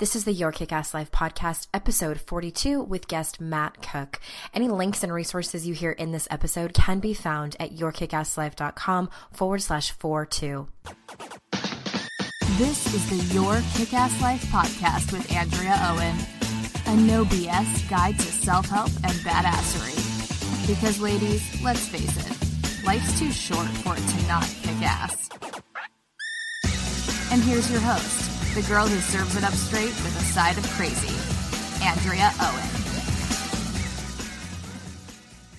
This is the Your Kick Ass Life podcast, episode 42, with guest Matt Cooke. Any links and resources you hear in this episode can be found at yourkickasslife.com forward slash 42. This is the Your Kick Ass Life podcast with Andrea Owen, a no BS guide to self help and badassery. Because, ladies, let's face it, life's too short for it to not kick ass. And here's your host the girl who serves it up straight with a side of crazy, Andrea Owen.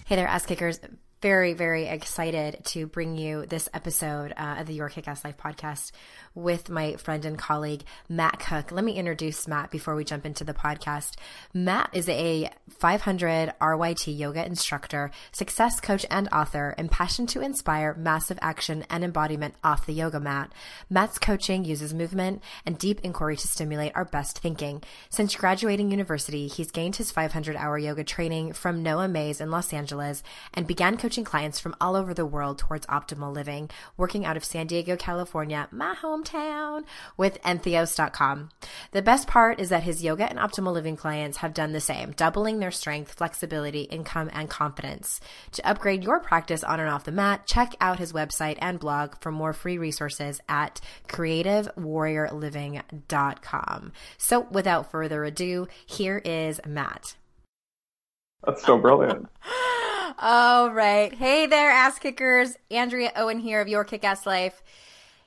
Hey there, ass kickers. Very, very excited to bring you this episode uh, of the Your Kick Ass Life podcast with my friend and colleague, Matt Cooke. Let me introduce Matt before we jump into the podcast. Matt is a 500 RYT yoga instructor, success coach, and author, and passionate to inspire massive action and embodiment off the yoga mat. Matt's coaching uses movement and deep inquiry to stimulate our best thinking. Since graduating university, he's gained his 500 hour yoga training from Noah Maze in Los Angeles and began coaching clients from all over the world towards optimal living, working out of San Diego, California, my hometown with entheos.com. The best part is that his yoga and optimal living clients have done the same, doubling their strength, flexibility, income, and confidence. To upgrade your practice on and off the mat, check out his website and blog for more free resources at creativewarriorliving.com. So without further ado, here is Matt. That's so brilliant. All right. Hey there, ass kickers. Andrea Owen here of Your Kick Ass Life.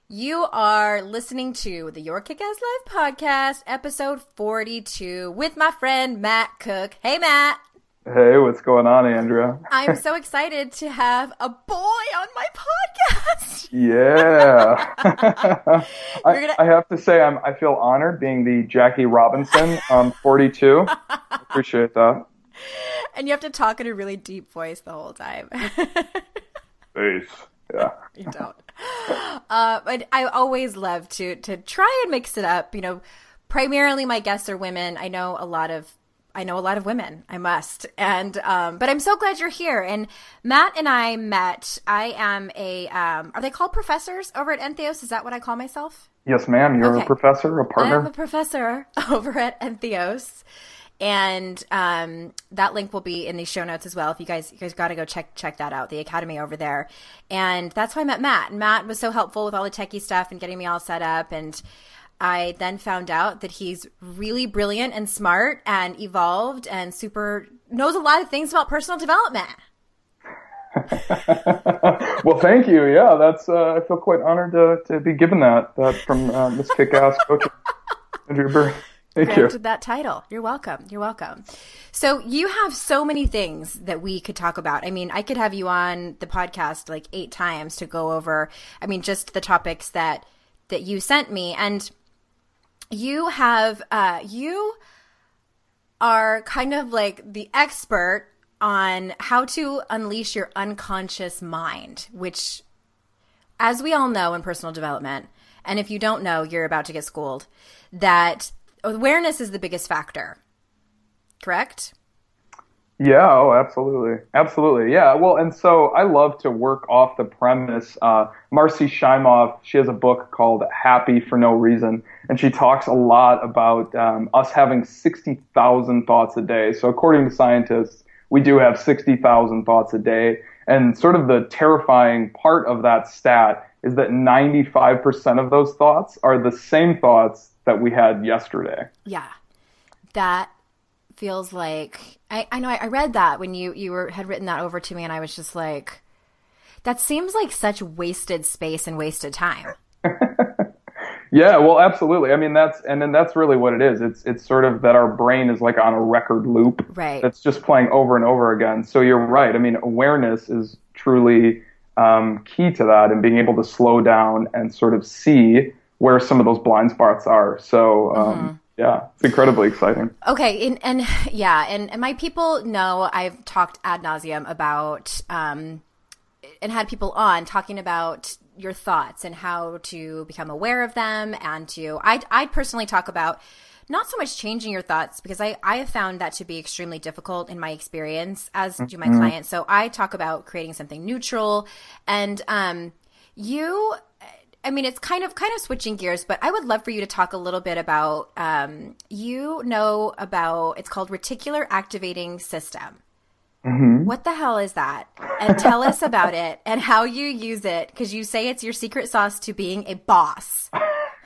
You are listening to the Your Kick Ass Life podcast, episode 42, with my friend Matt Cooke. Hey, Matt. Hey, what's going on, Andrea? I'm so excited to have a boy on my podcast. Yeah. I, gonna... I, have to say, I'm, I feel honored being the Jackie Robinson um, 42. Appreciate that. And you have to talk in a really deep voice the whole time. Peace. Yeah. You don't. Uh, but I always love to to try and mix it up. You know, primarily my guests are women. I know a lot of I know a lot of women. I must. And um, but I'm so glad you're here. And Matt and I met. I am a um, are they called professors over at Entheos? Is that what I call myself? Yes, ma'am. You're okay. a professor, a partner. I'm a professor over at Entheos and um, that link will be in the show notes as well. If you guys, you guys got to go check check that out, the academy over there. And that's how I met Matt. Matt was so helpful with all the techie stuff and getting me all set up. And I then found out that he's really brilliant and smart and evolved and super knows a lot of things about personal development. well, thank you. Yeah, that's uh, I feel quite honored to, to be given that that from uh, Miss Kick-Ass Coach Andrew Burr. Thank you. that title. You're welcome. You're welcome. So you have so many things that we could talk about. I mean, I could have you on the podcast like eight times to go over. I mean, just the topics that that you sent me, and you have uh, you are kind of like the expert on how to unleash your unconscious mind, which, as we all know in personal development, and if you don't know, you're about to get schooled. That awareness is the biggest factor, correct? Yeah, oh, absolutely. Absolutely. Yeah. Well, and so I love to work off the premise. Uh, Marci Shimoff, she has a book called Happy for No Reason, and she talks a lot about um, us having 60,000 thoughts a day. So, according to scientists, we do have 60,000 thoughts a day. And sort of the terrifying part of that stat is that 95% of those thoughts are the same thoughts that we had yesterday. Yeah. That feels like I, I know I, I read that when you you were had written that over to me and I was just like that seems like such wasted space and wasted time. yeah, well, absolutely. I mean, that's and then that's really what it is. It's it's sort of that our brain is like on a record loop. Right. That's just playing over and over again. So you're right. I mean, awareness is truly um, key to that, and being able to slow down and sort of see where some of those blind spots are. So. Um, mm-hmm yeah, it's incredibly exciting. Okay, and, and yeah, and, and my people know I've talked ad nauseum about um, and had people on talking about your thoughts and how to become aware of them and to I I personally talk about not so much changing your thoughts because I, I have found that to be extremely difficult in my experience as do my mm-hmm. clients. So I talk about creating something neutral and um you I mean, it's kind of kind of switching gears, but I would love for you to talk a little bit about. Um, you know about it's called reticular activating system. Mm-hmm. What the hell is that? And tell us about it and how you use it because you say it's your secret sauce to being a boss.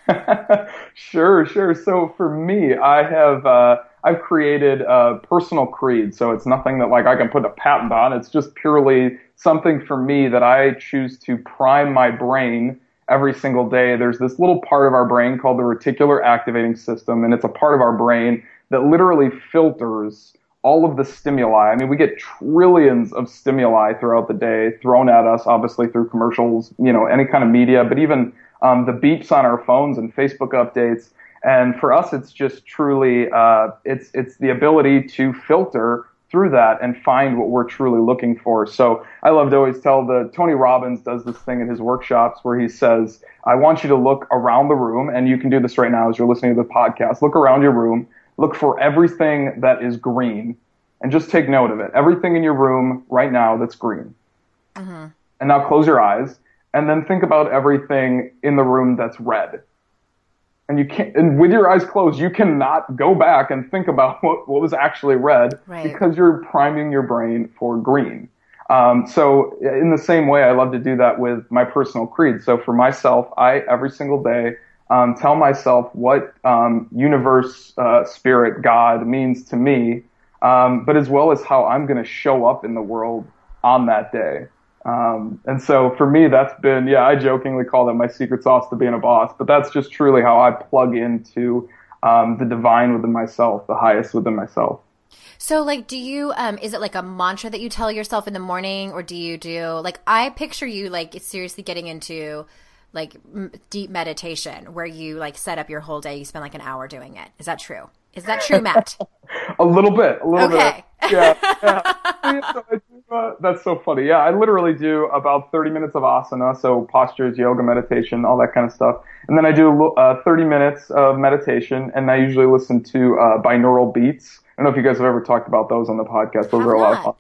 sure, sure. So for me, I have uh, I've created a personal creed. So it's nothing that like I can put a patent on. It's just purely something for me that I choose to prime my brain every single day. There's this little part of our brain called the reticular activating system, and it's a part of our brain that literally filters all of the stimuli. I mean, we get trillions of stimuli throughout the day thrown at us, obviously through commercials, you know, any kind of media, but even um, the beeps on our phones and Facebook updates. And for us, it's just truly, uh, it's it's the ability to filter through that and find what we're truly looking for. So I love to always tell the Tony Robbins does this thing in his workshops where he says, I want you to look around the room and you can do this right now as you're listening to the podcast. Look around your room, look for everything that is green and just take note of it. Everything in your room right now that's green. Mm-hmm. And now close your eyes and then think about everything in the room that's red and you can't and with your eyes closed you cannot go back and think about what, what was actually red right. because you're priming your brain for green. Um, so in the same way i love to do that with my personal creed so for myself i every single day um, tell myself what um, universe uh, spirit god means to me um, but as well as how i'm going to show up in the world on that day um, and so for me, that's been, yeah, I jokingly call that my secret sauce to being a boss, but that's just truly how I plug into um, the divine within myself, the highest within myself. So, like, do you, um, is it like a mantra that you tell yourself in the morning, or do you do, like, I picture you, like, seriously getting into, like, m- deep meditation where you, like, set up your whole day, you spend, like, an hour doing it. Is that true? Is that true, Matt? a little bit, a little okay. bit. Yeah. yeah. Uh, that's so funny. Yeah, I literally do about 30 minutes of asana, so postures, yoga, meditation, all that kind of stuff. And then I do uh, 30 minutes of meditation, and I usually listen to uh, binaural beats. I don't know if you guys have ever talked about those on the podcast. Those are a lot of fun.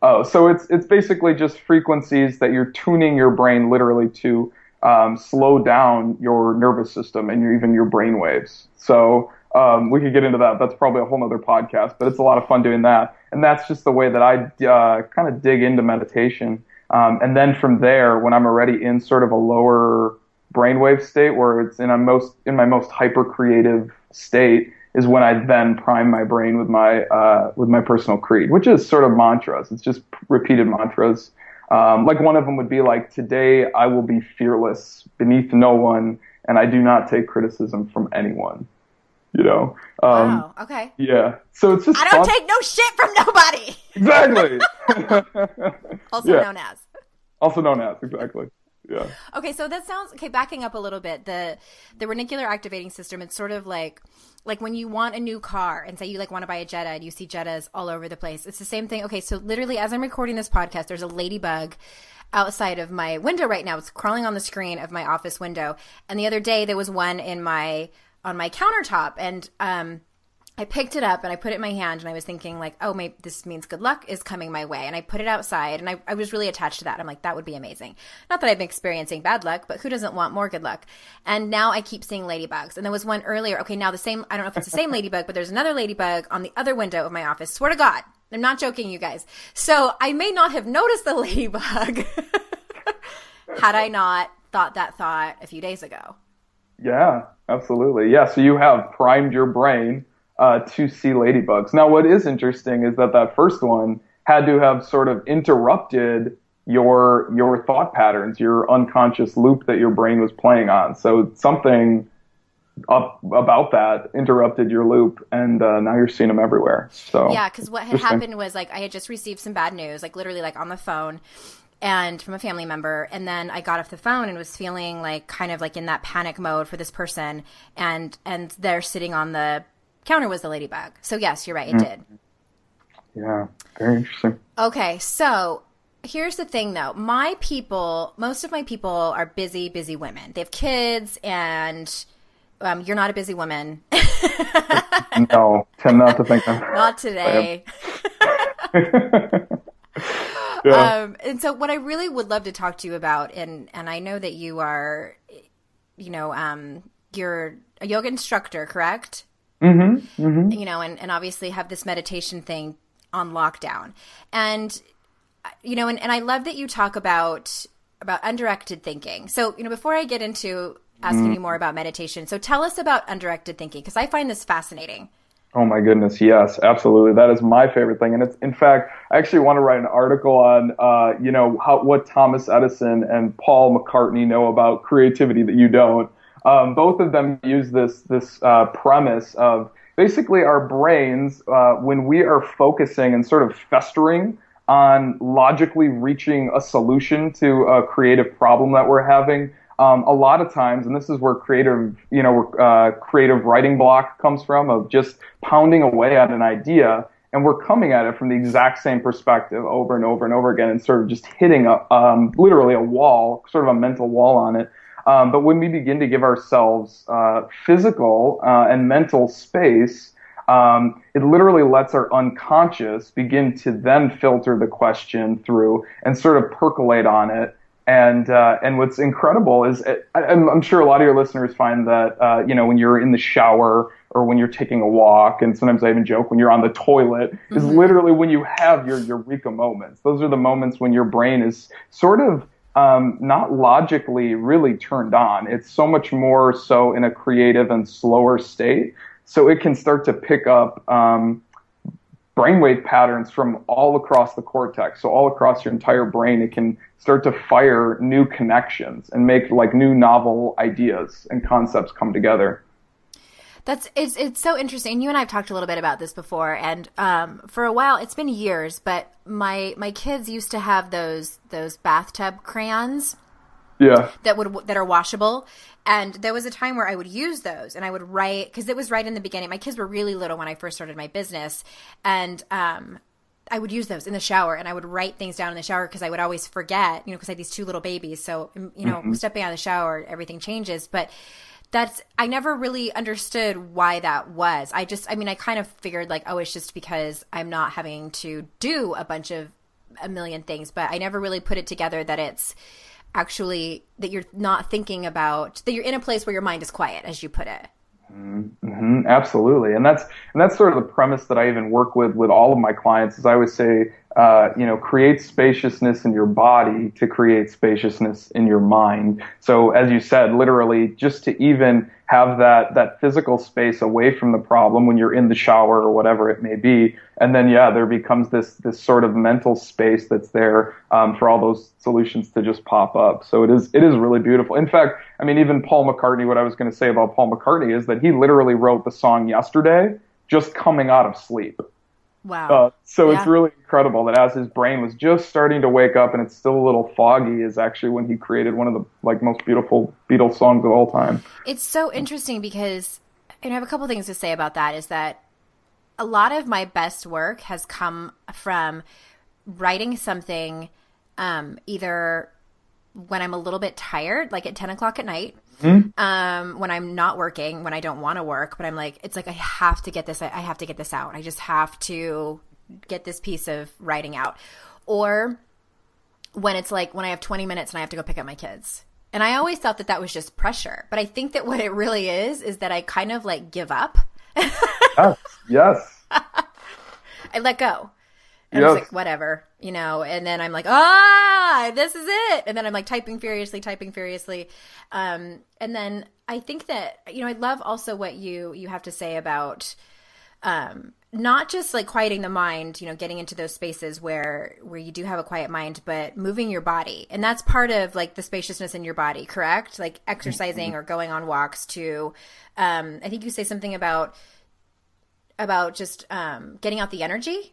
Oh, so it's it's basically just frequencies that you're tuning your brain literally to um, slow down your nervous system and your, even your brain waves. So um, we could get into that. That's probably a whole other podcast, but it's a lot of fun doing that. And that's just the way that I uh, kind of dig into meditation. Um, and then from there, when I'm already in sort of a lower brainwave state where it's in a most in my most hyper creative state, is when I then prime my brain with my uh, with my personal creed, which is sort of mantras. It's just repeated mantras. Um, like one of them would be like, "Today I will be fearless, beneath no one, and I do not take criticism from anyone." You know. Um, wow. Okay. Yeah. So it's just. I don't fun. take no shit from nobody. Exactly. also yeah. known as. Also known as exactly. Yeah. Okay, so that sounds okay. Backing up a little bit, the the reticular activating system. It's sort of like like when you want a new car and say you like want to buy a Jetta and you see Jettas all over the place. It's the same thing. Okay, so literally as I'm recording this podcast, there's a ladybug outside of my window right now. It's crawling on the screen of my office window. And the other day there was one in my on my countertop and um I picked it up and I put it in my hand and I was thinking like, oh, maybe this means good luck is coming my way. And I put it outside and I, I was really attached to that. I'm like, that would be amazing. Not that I've been experiencing bad luck, but who doesn't want more good luck? And now I keep seeing ladybugs. And there was one earlier. Okay, now the same, I don't know if it's the same ladybug, but there's another ladybug on the other window of my office. Swear to God, I'm not joking, you guys. So I may not have noticed the ladybug had I not thought that thought a few days ago. Yeah, absolutely. Yeah, so you have primed your brain uh, to see ladybugs. Now, what is interesting is that that first one had to have sort of interrupted your your thought patterns, your unconscious loop that your brain was playing on. So something up about that interrupted your loop, and uh, now you're seeing them everywhere. So yeah, because what had happened was like I had just received some bad news, like literally like on the phone, and from a family member, and then I got off the phone and was feeling like kind of like in that panic mode for this person, and and they're sitting on the counter was the ladybug. So yes, you're right, it mm. did. Yeah, very interesting. Okay, so here's the thing though my people most of my people are busy busy women they have kids and um, you're not a busy woman no tend not to think i'm not today yeah. um, and so what i really would love to talk to you about and and i know that you are you know um, you're a yoga instructor correct mm-hmm, mm-hmm. you know and, and obviously have this meditation thing on lockdown and you know, and, and I love that you talk about about undirected thinking. So, you know, before I get into asking mm. you more about meditation, so tell us about undirected thinking because I find this fascinating. Oh my goodness, yes, absolutely. That is my favorite thing, and it's in fact, I actually want to write an article on, uh, you know, how what Thomas Edison and Paul McCartney know about creativity that you don't. Um, both of them use this this uh, premise of basically our brains uh, when we are focusing and sort of festering on logically reaching a solution to a creative problem that we're having. Um, a lot of times, and this is where creative, you know, uh, creative writing block comes from, of just pounding away at an idea, and we're coming at it from the exact same perspective over and over and over again, and sort of just hitting a, um, literally a wall, sort of a mental wall on it. Um, but when we begin to give ourselves uh, physical uh, and mental space um, it literally lets our unconscious begin to then filter the question through and sort of percolate on it. And uh, and what's incredible is it, I, am sure a lot of your listeners find that uh, you know when you're in the shower or when you're taking a walk, and sometimes I even joke when you're on the toilet, mm-hmm. is literally when you have your eureka moments. Those are the moments when your brain is sort of um, not logically really turned on. It's so much more so in a creative and slower state so it can start to pick up um, brainwave patterns from all across the cortex. So all across your entire brain, it can start to fire new connections and make like new novel ideas and concepts come together. That's it's it's so interesting. You and I've talked a little bit about this before, and um, for a while, it's been years. But my my kids used to have those those bathtub crayons yeah that would that are washable and there was a time where i would use those and i would write because it was right in the beginning my kids were really little when i first started my business and um I would use those in the shower and I would write things down in the shower because I would always forget, you know, because I had these two little babies. So, you know, mm-hmm. stepping out of the shower, everything changes. But that's, I never really understood why that was. I just, I mean, I kind of figured like, oh, it's just because I'm not having to do a bunch of a million things, but I never really put it together that it's, actually that you're not thinking about that you're in a place where your mind is quiet as you put it. Mm-hmm, absolutely. And that's and that's sort of the premise that i even work with with all of my clients is i always say uh, you know, create spaciousness in your body to create spaciousness in your mind. So as you said, literally just to even have that, that physical space away from the problem when you're in the shower or whatever it may be. And then, yeah, there becomes this, this sort of mental space that's there, um, for all those solutions to just pop up. So it is, it is really beautiful. In fact, I mean, even Paul McCartney, what I was going to say about Paul McCartney is that he literally wrote the song yesterday just coming out of sleep. Wow. Uh, so yeah. it's really incredible that as his brain was just starting to wake up and it's still a little foggy is actually when he created one of the like most beautiful Beatles songs of all time. It's so interesting because and I have a couple things to say about that is that a lot of my best work has come from writing something um, either when I'm a little bit tired, like at 10 o'clock at night, Mm-hmm. Um, when I'm not working, when I don't want to work, but I'm like, it's like I have to get this. I have to get this out. I just have to get this piece of writing out. Or when it's like when I have 20 minutes and I have to go pick up my kids. And I always thought that that was just pressure, but I think that what it really is is that I kind of like give up. yes. Yes. I let go. And Yes. it's like, whatever, you know, and then I'm like, ah, this is it. And then I'm like typing furiously, typing furiously. Um, and then I think that, you know, I love also what you, you have to say about, um, not just like quieting the mind, you know, getting into those spaces where where you do have a quiet mind, but moving your body, and that's part of like the spaciousness in your body, correct? Like exercising or going on walks. To, um, I think you say something about about just um, getting out the energy.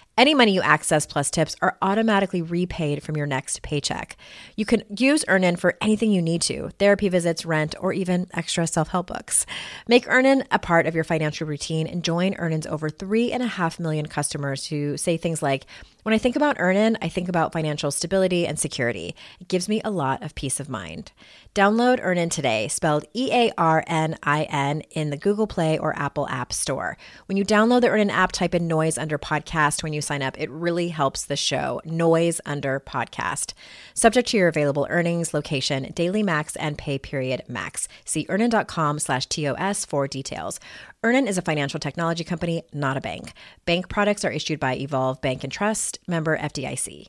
Any money you access plus tips are automatically repaid from your next paycheck. You can use Earnin for anything you need to therapy visits, rent, or even extra self help books. Make Earnin a part of your financial routine and join Earnin's over three and a half million customers who say things like, when I think about Earnin, I think about financial stability and security. It gives me a lot of peace of mind. Download Earnin today, spelled E A R N I N, in the Google Play or Apple App Store. When you download the Earnin app, type in noise under podcast when you sign up. It really helps the show. Noise under podcast. Subject to your available earnings, location, daily max, and pay period max. See earnin.com slash TOS for details. Earnin is a financial technology company, not a bank. Bank products are issued by Evolve Bank and Trust, member FDIC.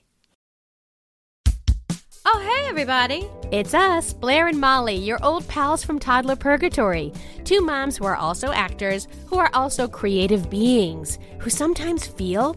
Oh, hey, everybody. It's us, Blair and Molly, your old pals from Toddler Purgatory. Two moms who are also actors, who are also creative beings, who sometimes feel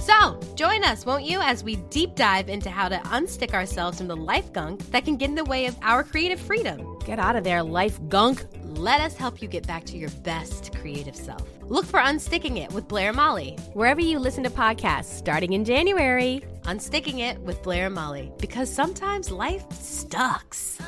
So, join us, won't you, as we deep dive into how to unstick ourselves from the life gunk that can get in the way of our creative freedom. Get out of there, life gunk. Let us help you get back to your best creative self. Look for Unsticking It with Blair and Molly. Wherever you listen to podcasts starting in January. Unsticking It with Blair and Molly. Because sometimes life sucks.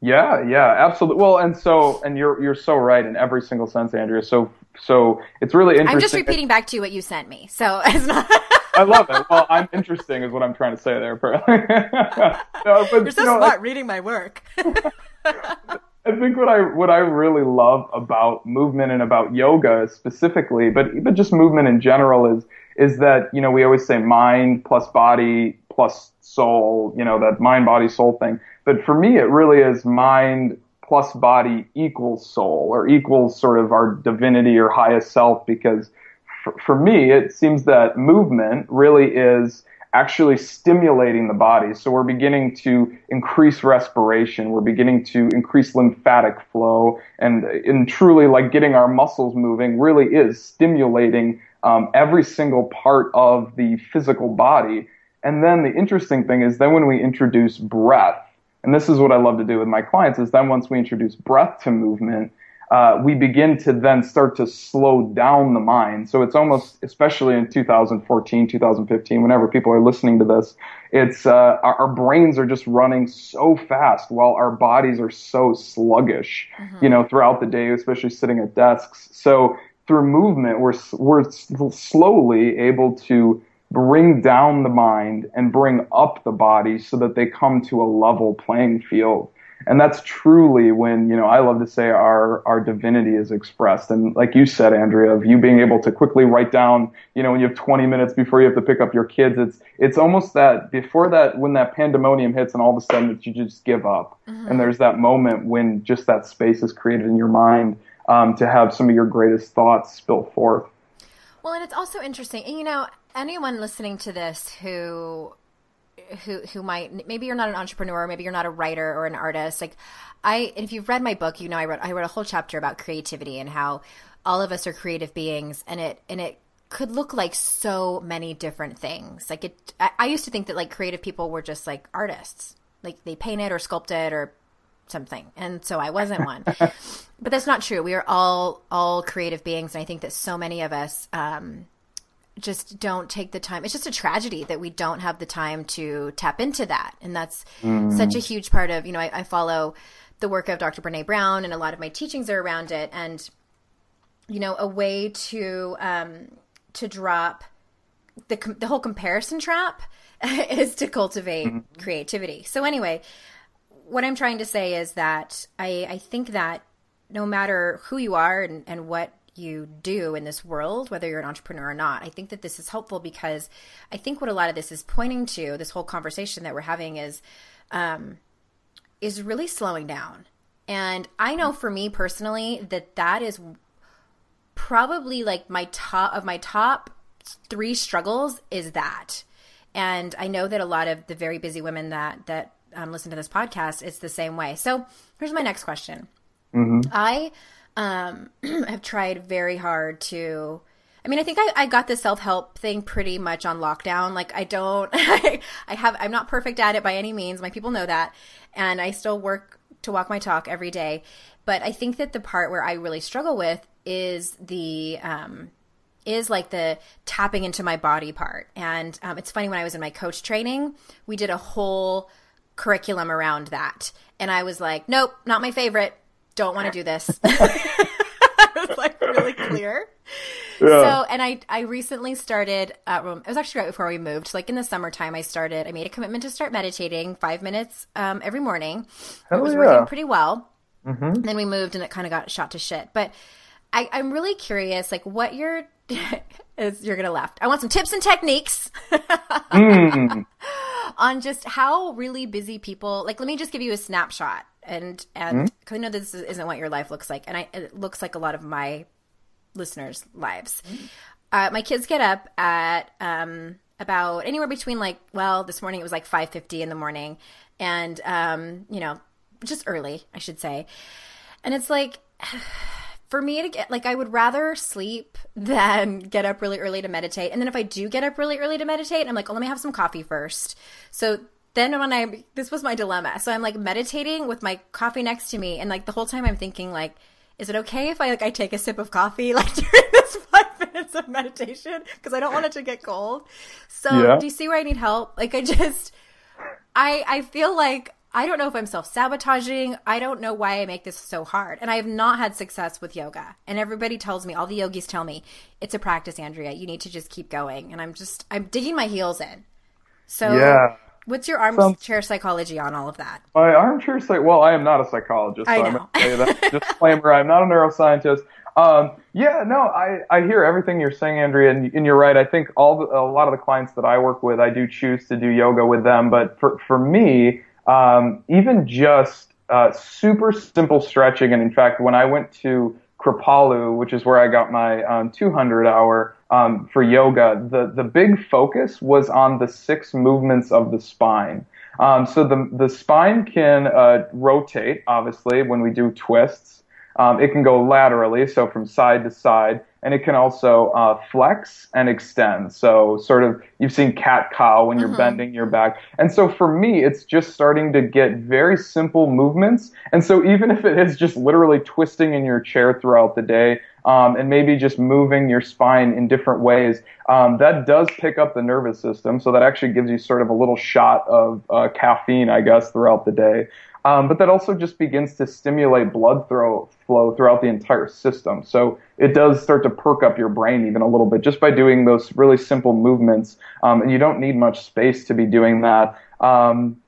Yeah, yeah, absolutely. Well, and so, and you're you're so right in every single sense, Andrea. So, so it's really interesting. I'm just repeating back to you what you sent me, so it's not. I love it. Well, I'm interesting, is what I'm trying to say there. Apparently, no, but, You're so you know, smart reading my work. I think what I what I really love about movement and about yoga specifically, but but just movement in general is is that you know we always say mind plus body plus soul, you know that mind body soul thing. But for me, it really is mind plus body equals soul or equals sort of our divinity or highest self because for, for me, it seems that movement really is actually stimulating the body. So we're beginning to increase respiration. We're beginning to increase lymphatic flow and, and truly like getting our muscles moving really is stimulating um, every single part of the physical body. And then the interesting thing is then when we introduce breath, and this is what I love to do with my clients, is then once we introduce breath to movement, uh, we begin to then start to slow down the mind. So it's almost, especially in 2014, 2015, whenever people are listening to this, it's uh, our, our brains are just running so fast while our bodies are so sluggish, you know, throughout the day, especially sitting at desks. So through movement, we're we're slowly able to bring down the mind and bring up the body so that they come to a level playing field. And that's truly when, you know, I love to say our, our divinity is expressed. And like you said, Andrea, of you being able to quickly write down, you know, when you have 20 minutes before you have to pick up your kids, it's, it's almost that before that, when that pandemonium hits and all of a sudden that you just give up. And there's that moment when just that space is created in your mind, um, to have some of your greatest thoughts spill forth. Well, and it's also interesting. And, you know, anyone listening to this who who who might maybe you're not an entrepreneur, maybe you're not a writer or an artist. Like I, if you've read my book, you know I wrote I wrote a whole chapter about creativity and how all of us are creative beings, and it and it could look like so many different things. Like it, I, I used to think that like creative people were just like artists, like they painted or sculpted or something, and so I wasn't one. but that's not true. We are all all creative beings, and I think that so many of us um, just don't take the time. It's just a tragedy that we don't have the time to tap into that, and that's mm. such a huge part of you know. I, I follow the work of Dr. Brene Brown, and a lot of my teachings are around it, and you know, a way to um, to drop the the whole comparison trap is to cultivate mm-hmm. creativity. So anyway, what I'm trying to say is that I I think that no matter who you are and, and what you do in this world, whether you're an entrepreneur or not, I think that this is helpful because I think what a lot of this is pointing to, this whole conversation that we're having is um, is really slowing down. And I know for me personally that that is probably like my top of my top three struggles is that. And I know that a lot of the very busy women that that um, listen to this podcast, it's the same way. So here's my next question. Mm-hmm. I um, have tried very hard to. I mean, I think I, I got the self help thing pretty much on lockdown. Like, I don't, I, I have, I'm not perfect at it by any means. My people know that, and I still work to walk my talk every day. But I think that the part where I really struggle with is the um, is like the tapping into my body part. And um, it's funny when I was in my coach training, we did a whole curriculum around that, and I was like, nope, not my favorite. Don't want to do this. I was like really clear. Yeah. So, and I I recently started. Uh, it was actually right before we moved. like in the summertime, I started. I made a commitment to start meditating five minutes um, every morning. Hell it was yeah. working pretty well. Mm-hmm. Then we moved, and it kind of got shot to shit. But I, I'm really curious, like what you're is you're gonna laugh. I want some tips and techniques mm. on just how really busy people. Like, let me just give you a snapshot, and and because mm. I know this isn't what your life looks like, and I, it looks like a lot of my listeners' lives. Mm. Uh, my kids get up at um, about anywhere between like well, this morning it was like five fifty in the morning, and um, you know, just early, I should say, and it's like for me to get like I would rather sleep than get up really early to meditate. And then if I do get up really early to meditate, I'm like, oh, let me have some coffee first. So then when I this was my dilemma. So I'm like meditating with my coffee next to me, and like the whole time I'm thinking like, is it okay if I like I take a sip of coffee like during this five minutes of meditation because I don't want it to get cold. So yeah. do you see where I need help? Like I just I I feel like I don't know if I'm self sabotaging. I don't know why I make this so hard. And I have not had success with yoga. And everybody tells me, all the yogis tell me, it's a practice, Andrea. You need to just keep going. And I'm just, I'm digging my heels in. So, yeah. What's your armchair psychology on all of that? My armchair psych. Well, I am not a psychologist, so I going to say that disclaimer. I'm not a neuroscientist. Um, yeah, no, I, I hear everything you're saying, Andrea, and, and you're right. I think all the, a lot of the clients that I work with, I do choose to do yoga with them. But for for me, um, even just uh, super simple stretching. And in fact, when I went to Kripalu, which is where I got my um, 200 hour um, for yoga, the, the big focus was on the six movements of the spine. Um, so the, the spine can uh, rotate, obviously, when we do twists. Um, it can go laterally, so from side to side and it can also uh, flex and extend. So sort of you've seen cat cow when you're mm-hmm. bending your back. And so for me, it's just starting to get very simple movements. And so even if it is just literally twisting in your chair throughout the day, um, and maybe just moving your spine in different ways, um, that does pick up the nervous system. So that actually gives you sort of a little shot of uh, caffeine, I guess, throughout the day. Um, but that also just begins to stimulate blood throw, flow throughout the entire system. So it does start to perk up your brain even a little bit just by doing those really simple movements. Um, and you don't need much space to be doing that. Um,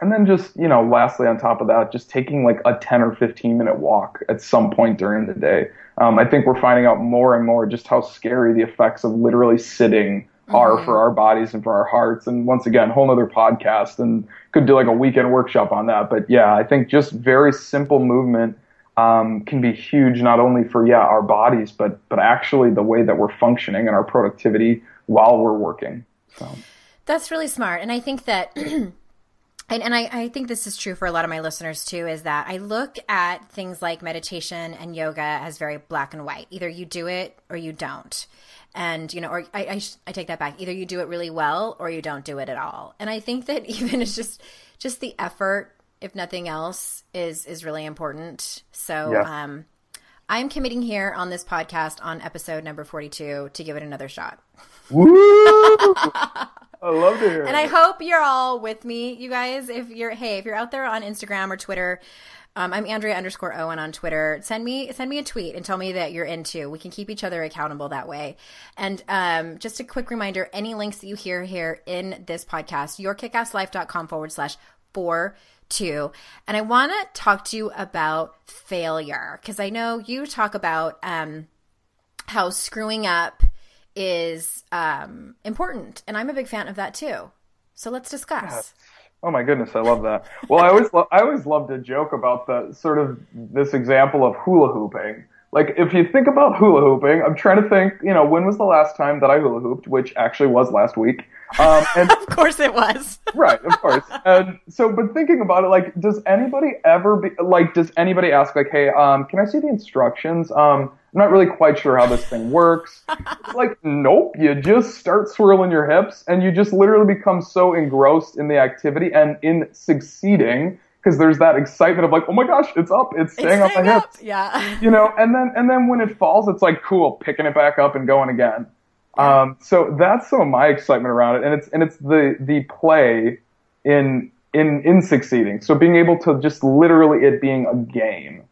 and then just, you know, lastly on top of that, just taking like a 10 or 15 minute walk at some point during the day. Um, I think we're finding out more and more just how scary the effects of literally sitting are mm-hmm. for our bodies and for our hearts. And once again, whole other podcast and could do like a weekend workshop on that. But yeah, I think just very simple movement um, can be huge, not only for yeah our bodies, but but actually the way that we're functioning and our productivity while we're working. So that's really smart, and I think that. and, and I, I think this is true for a lot of my listeners too, is that I look at things like meditation and yoga as very black and white. Either you do it or you don't. And, you know, or I, I, I take that back. Either you do it really well or you don't do it at all. And I think that even it's just, just the effort, if nothing else, is, is really important. So, Yeah. um, I'm committing here on this podcast on episode number 42 to give it another shot. Woo! I love to hear. And I hope you're all with me, you guys. If you're, hey, if you're out there on Instagram or Twitter, um, I'm Andrea underscore Owen on Twitter. Send me send me a tweet and tell me that you're into. We can keep each other accountable that way. And um, just a quick reminder: any links that you hear here in this podcast, yourkickasslife.com forward slash four two. And I want to talk to you about failure because I know you talk about um, how screwing up is um, important, and I'm a big fan of that too. So let's discuss. Oh my goodness, I love that. Well, I always lo- I always love to joke about the sort of this example of hula hooping. Like if you think about hula hooping, I'm trying to think, you know, when was the last time that I hula hooped, which actually was last week. Um, and Of course, it was. right, of course. And so, but thinking about it, like, does anybody ever be like, does anybody ask like, hey, um, can I see the instructions? Um, I'm not really quite sure how this thing works. It's like, nope. You just start swirling your hips, and you just literally become so engrossed in the activity and in succeeding because there's that excitement of like, oh my gosh, it's up, it's staying on my hips. Yeah. you know, and then and then when it falls, it's like cool, picking it back up and going again. Um, so that's some of my excitement around it, and it's and it's the the play in in in succeeding. So being able to just literally it being a game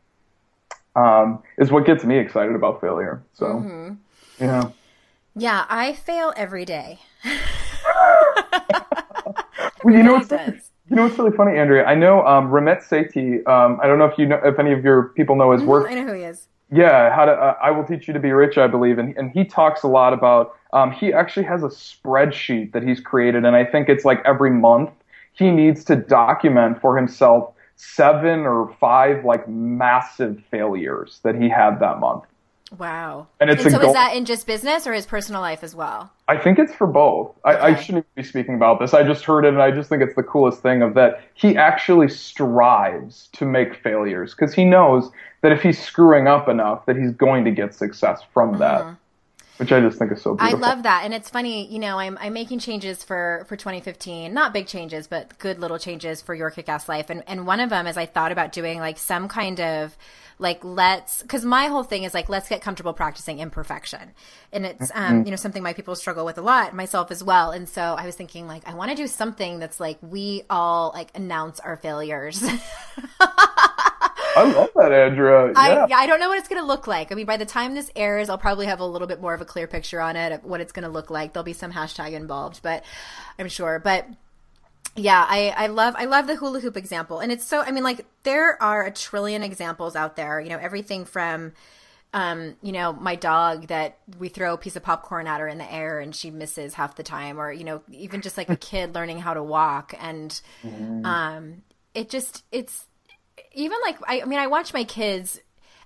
um, is what gets me excited about failure. So yeah, Yeah, I fail every day. well, you know what's does. you know what's really funny, Andrea? I know um, Ramit Sethi. Um, I don't know if you know if any of your people know his work. I know who he is. Yeah, how to uh, I will teach you to be rich, I believe, and and he talks a lot about. Um, he actually has a spreadsheet that he's created, and I think it's like every month he needs to document for himself seven or five like massive failures that he had that month. Wow. And it's and so goal- is that in just business or his personal life as well? I think it's for both. I, I shouldn't be speaking about this. I just heard it, and I just think it's the coolest thing of that he actually strives to make failures because he knows that if he's screwing up enough, that he's going to get success from that. Mm-hmm. Which I just think is so Mm-hmm. I love that, and it's funny. You know, I'm I'm making changes for for 2015, not big changes, but good little changes for your kick-ass life. And and one of them is I thought about doing like some kind of like let's because my whole thing is like let's get comfortable practicing imperfection, and it's um you know something my people struggle with a lot, myself as well. And so I was thinking like I want to do something that's like we all like announce our failures. I love that, Andrea. Yeah. I, yeah, I don't know what it's going to look like. I mean, by the time this airs, I'll probably have a little bit more of a clear picture on it of what it's going to look like. There'll be some hashtag involved, but I'm sure. But yeah, I, I love I love the hula hoop example, and it's so. I mean, like there are a trillion examples out there. You know, everything from. Um, you know, my dog that we throw a piece of popcorn at her in the air and she misses half the time, or, you know, even just like a kid learning how to walk. And, um, it just, it's, even like I, I mean I watch my kids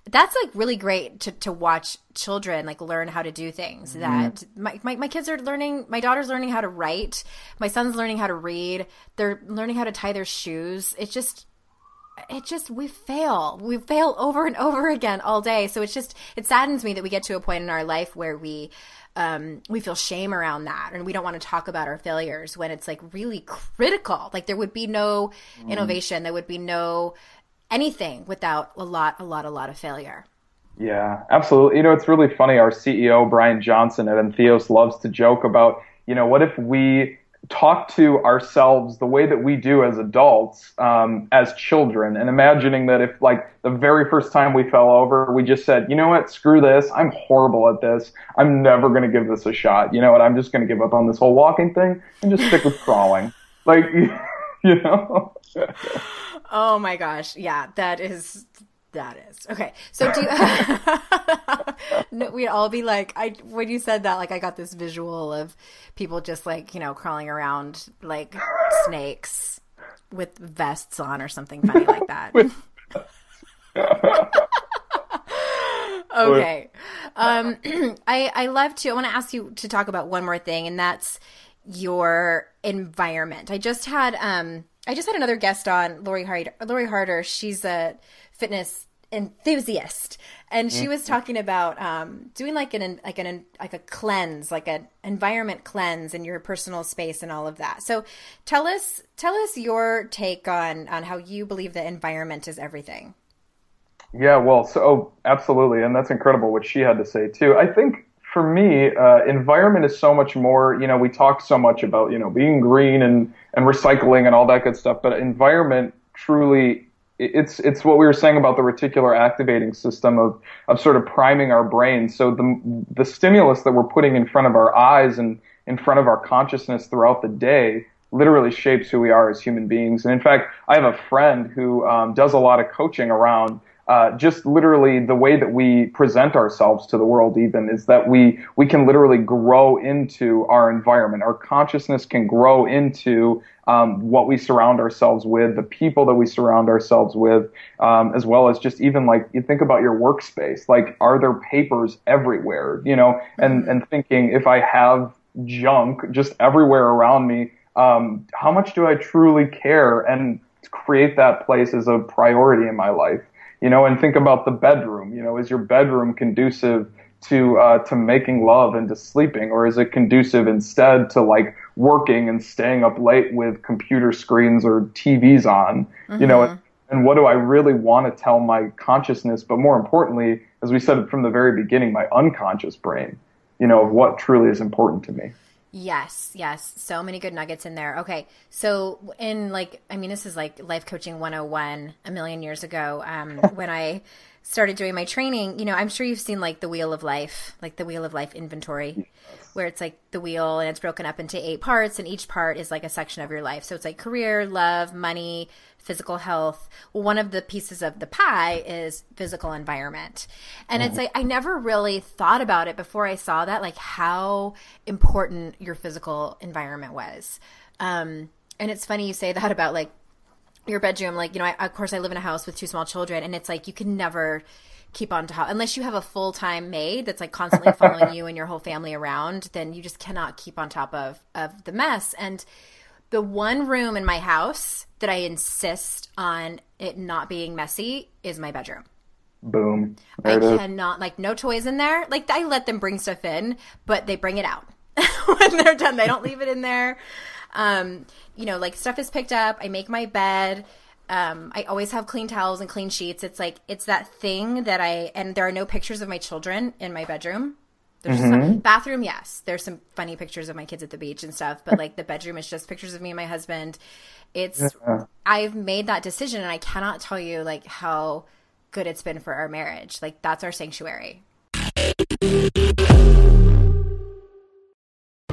that's like really great to, to watch children like learn how to do things that my, my, my kids are learning my daughter's learning how to write my son's learning how to read they're learning how to tie their shoes. It's just it just we fail. We fail over and over again all day. So it's just it saddens me that we get to a point in our life where we um, we feel shame around that and we don't want to talk about our failures when it's like really critical. Like there would be no innovation. There would be no anything without a lot a lot a lot of failure Yeah, absolutely. You know, it's really funny. Our CEO, Brian Johnson at Entheos, loves to joke about, you know, what if we talk to ourselves the way that we do as adults, um, as children, and imagining that if, like, the very first time we fell over, we just said, you know what, screw this. I'm horrible at this. I'm never going to give this a shot. You know what? I'm just going to give up on this whole walking thing and just stick with crawling. Like, you know? oh my gosh. Yeah that is that is. Okay. So do you no, we'd all be like i when you said that like i got this visual of people just like you know crawling around like snakes with vests on or something funny like that. Okay. Um i i love to i want to ask you to talk about one more thing and that's your environment. I just had um I just had another guest on, Lori Harder. Lori Harder. She's a fitness enthusiast, and she was talking about um, doing like an like an like a cleanse, like an environment cleanse in your personal space and all of that. So, tell us tell us your take on on how you believe the environment is everything. Yeah, well, so oh, absolutely, and that's incredible what she had to say too. I think for me, uh, environment is so much more. You know, we talk so much about you know being green and and recycling and all that good stuff, but environment truly it's it's what we were saying about the reticular activating system of of sort of priming our brain. So the the stimulus that we're putting in front of our eyes and in front of our consciousness throughout the day literally shapes who we are as human beings. And in fact, I have a friend who um, does a lot of coaching around uh, just literally the way that we present ourselves to the world even is that we we can literally grow into our environment. Our consciousness can grow into um, what we surround ourselves with the people that we surround ourselves with um, as well as just even like you think about your workspace. Like are there papers everywhere? You know and mm-hmm. and thinking if i have junk just everywhere around me um, how much do i truly care? And create that place as a priority in my life you know, and think about the bedroom. You know, is your bedroom conducive to uh, to making love and to sleeping, or is it conducive instead to like working and staying up late with computer screens or TVs on? Mm-hmm. You know, and, mm-hmm. and what do I really want to tell my consciousness, but more importantly, as we said from the very beginning, my unconscious brain. You know, of what truly is important to me. Yes, yes. So many good nuggets in there. Okay. So, in like, I mean, this is like life coaching 101 a million years ago um, when I started doing my training. You know, I'm sure you've seen like the Wheel of Life, like the Wheel of Life inventory, yes. Where it's like the wheel and it's broken up into eight parts, and each part is like a section of your life. So, it's like career, love, money, physical health. Well, one of the pieces of the pie is physical environment. And mm-hmm. it's like I never really thought about it before I saw that, like how important your physical environment was. Um, and it's funny you say that about like your bedroom. Like, you know, I, of course, I live in a house with two small children, and it's like you can never keep on top unless you have a full-time maid that's like constantly following you and your whole family around then you just cannot keep on top of of the mess and the one room in my house that I insist on it not being messy is my bedroom. Boom. There I cannot like no toys in there. Like I let them bring stuff in, but they bring it out when they're done. They don't leave it in there. Um, you know, like stuff is picked up. I make my bed. Um, I always have clean towels and clean sheets. It's like it's that thing that I and there are no pictures of my children in my bedroom. There's mm-hmm. some bathroom, yes. There's some funny pictures of my kids at the beach and stuff, but like the bedroom is just pictures of me and my husband. It's yeah. I've made that decision and I cannot tell you like how good it's been for our marriage. Like that's our sanctuary.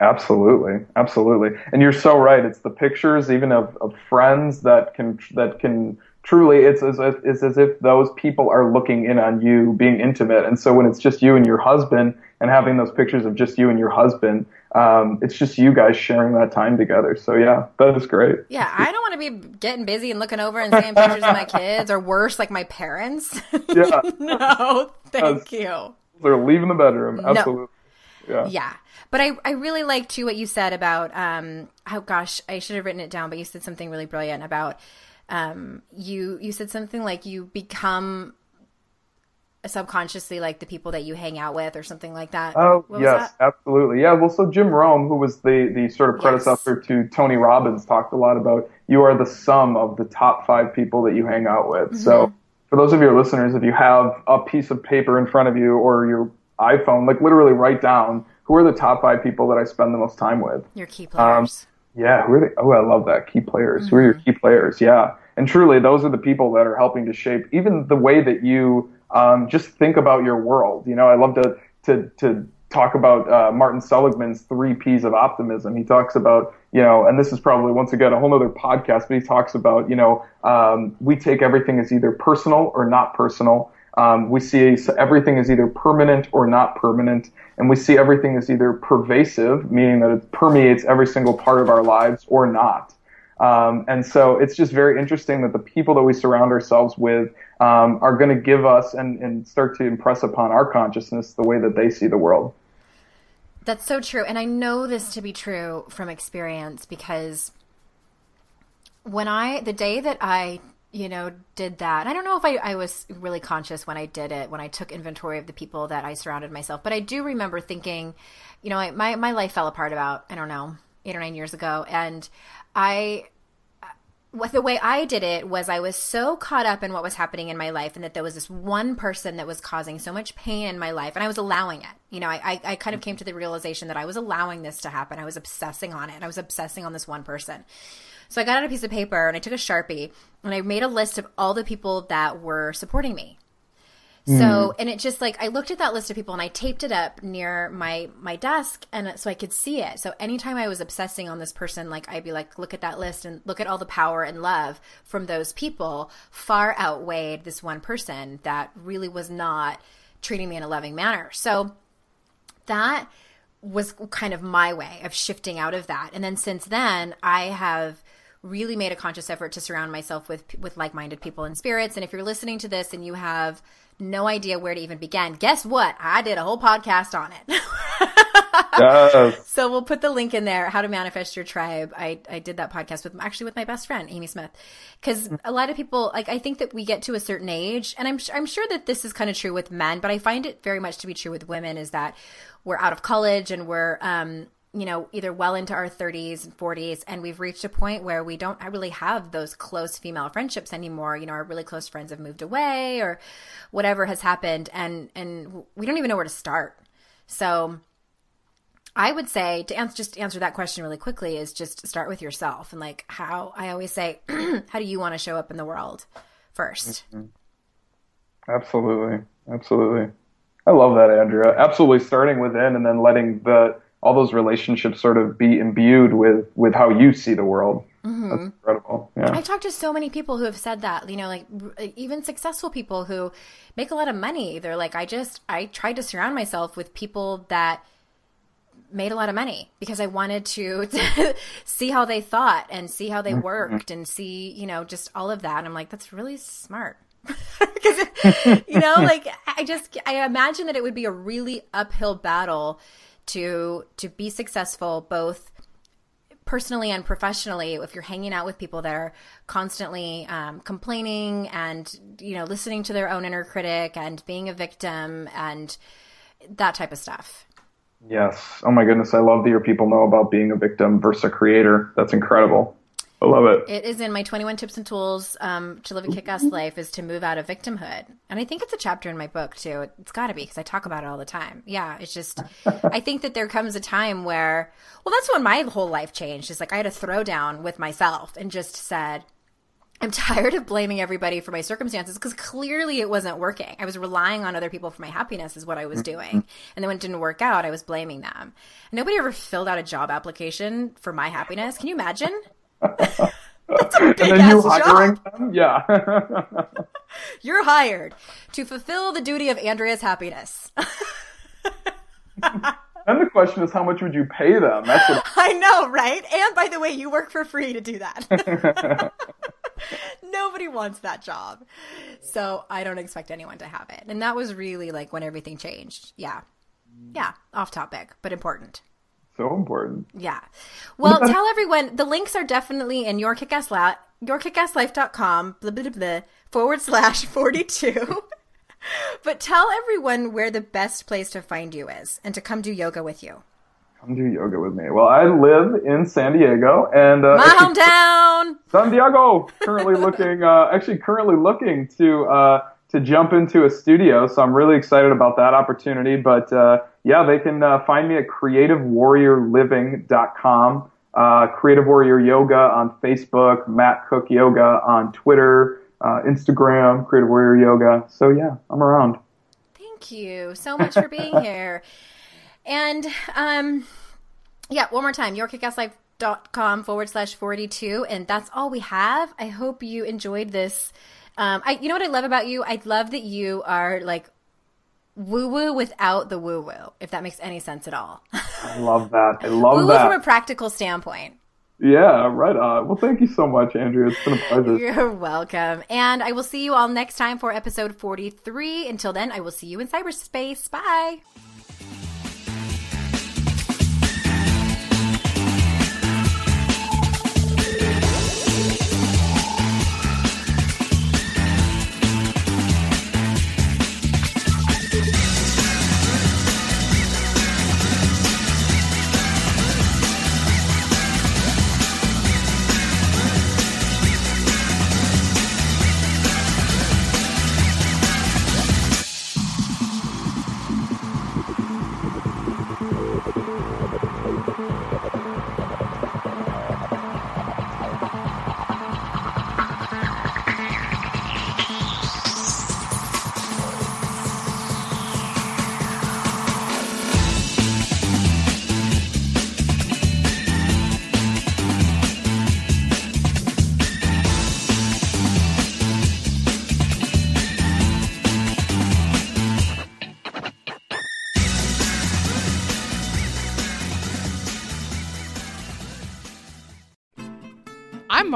Absolutely, absolutely, and you're so right. It's the pictures, even of, of friends that can that can truly it's as if, it's as if those people are looking in on you being intimate. And so when it's just you and your husband and having those pictures of just you and your husband, um, it's just you guys sharing that time together. So yeah, that is great. Yeah, I don't want to be getting busy and looking over and seeing pictures of my kids, or worse, like my parents. Yeah, no, thank you. They're leaving the bedroom. Absolutely. Yeah. Yeah. But I, I really like too what you said about um oh gosh, I should have written it down, but you said something really brilliant about um you you said something like you become subconsciously like the people that you hang out with or something like that. Oh yes, absolutely. Yeah. Well, so Jim Rohn, who was the the sort of predecessor yes. to Tony Robbins, talked a lot about you are the sum of the top five people that you hang out with. Mm-hmm. So for those of your listeners, if you have a piece of paper in front of you or your iPhone, like literally write down who are the top five people that I spend the most time with. Your key players. Um, yeah. Who are they? Oh, I love that. Key players. Mm-hmm. Who are your key players? Yeah. And truly, those are the people that are helping to shape even the way that you um, just think about your world. You know, I love to to to talk about uh, Martin Seligman's three P's of optimism. He talks about, you know, and this is probably once again a whole other podcast, but he talks about, you know, um, we take everything as either personal or not personal. Um, we see everything is either permanent or not permanent, and we see everything is either pervasive, meaning that it permeates every single part of our lives, or not. Um, and so it's just very interesting that the people that we surround ourselves with um, are going to give us and, and start to impress upon our consciousness the way that they see the world. That's so true. And I know this to be true from experience because when I, the day that I, you know, did that, I don't know if I, I was really conscious when I did it, when I took inventory of the people that I surrounded myself, but I do remember thinking, you know, I, my, my life fell apart about, I don't know, eight or nine years ago. And I, the way I did it was I was so caught up in what was happening in my life and that there was this one person that was causing so much pain in my life and I was allowing it. You know, I, I kind of came to the realization that I was allowing this to happen. I was obsessing on it. I was obsessing on this one person. So I got out a piece of paper and I took a Sharpie and I made a list of all the people that were supporting me. So, mm. and it just like I looked at that list of people and I taped it up near my my desk and so I could see it. So anytime I was obsessing on this person, like I'd be like, look at that list and look at all the power and love from those people far outweighed this one person that really was not treating me in a loving manner. So that was kind of my way of shifting out of that. And then since then, I have really made a conscious effort to surround myself with with like-minded people and spirits. And if you're listening to this and you have no idea where to even begin. Guess what? I did a whole podcast on it. yes. So we'll put the link in there, How to Manifest Your Tribe. I, I did that podcast with actually with my best friend, Amy Smith. Because a lot of people, like, I think that we get to a certain age, and I'm, I'm sure that this is kind of true with men, but I find it very much to be true with women is that we're out of college and we're, um, you know, either well into our 30s and 40s, and we've reached a point where we don't really have those close female friendships anymore. You know, our really close friends have moved away or whatever has happened, and and we don't even know where to start. So, I would say to answer just answer that question really quickly is just start with yourself and like how I always say, how do you want to show up in the world 1st mm-hmm. Absolutely, absolutely. I love that, Andrea. Absolutely, starting within and then letting the all those relationships sort of be imbued with with how you see the world. Mm-hmm. That's incredible. Yeah. I talked to so many people who have said that, you know, like even successful people who make a lot of money. They're like, I just, I tried to surround myself with people that made a lot of money because I wanted to, to see how they thought and see how they mm-hmm. worked and see, you know, just all of that. And I'm like, that's really smart. because, you know, like I just, I imagine that it would be a really uphill battle to to be successful both personally and professionally if you're hanging out with people that are constantly um, complaining and you know listening to their own inner critic and being a victim and that type of stuff. Yes. Oh my goodness. I love that your people know about being a victim versus a creator. That's incredible I love it. It is in my 21 tips and tools um, to live a kick ass life is to move out of victimhood. And I think it's a chapter in my book too. It's got to be because I talk about it all the time. Yeah, it's just, I think that there comes a time where, well, that's when my whole life changed. It's like I had a throwdown with myself and just said, I'm tired of blaming everybody for my circumstances because clearly it wasn't working. I was relying on other people for my happiness, is what I was mm-hmm. doing. And then when it didn't work out, I was blaming them. Nobody ever filled out a job application for my happiness. Can you imagine? And then you hiring job. them? Yeah. You're hired to fulfill the duty of Andrea's happiness. Then the question is, how much would you pay them? That's what I know, right? And by the way, you work for free to do that. Nobody wants that job. So I don't expect anyone to have it. And that was really like when everything changed. Yeah. Yeah. Off topic, but important. So important. Yeah. Well, tell everyone the links are definitely in your kickass la- yourkickasslife.com blah, blah, blah, blah, forward slash 42. but tell everyone where the best place to find you is and to come do yoga with you. Come do yoga with me. Well, I live in San Diego, and uh, my actually, hometown, San Diego. Currently looking, uh, actually currently looking to uh, to jump into a studio. So I'm really excited about that opportunity. But uh, yeah, they can uh, find me at creativewarriorliving.com. Uh, Creative Warrior Yoga on Facebook, Matt Cooke Yoga on Twitter uh, Instagram, Creative Warrior Yoga. So yeah, I'm around. Thank you so much for being here. And um, yeah, one more time, yourkickasslife.com forward slash 42. And that's all we have. I hope you enjoyed this. Um, I, you know what I love about you? I love that you are like woo woo without the woo woo, if that makes any sense at all. I love that. I love woo-woo that. from a practical standpoint. Yeah, right on. Well, thank you so much, Andrea. It's been a pleasure. You're welcome. And I will see you all next time for episode 43. Until then, I will see you in cyberspace. Bye.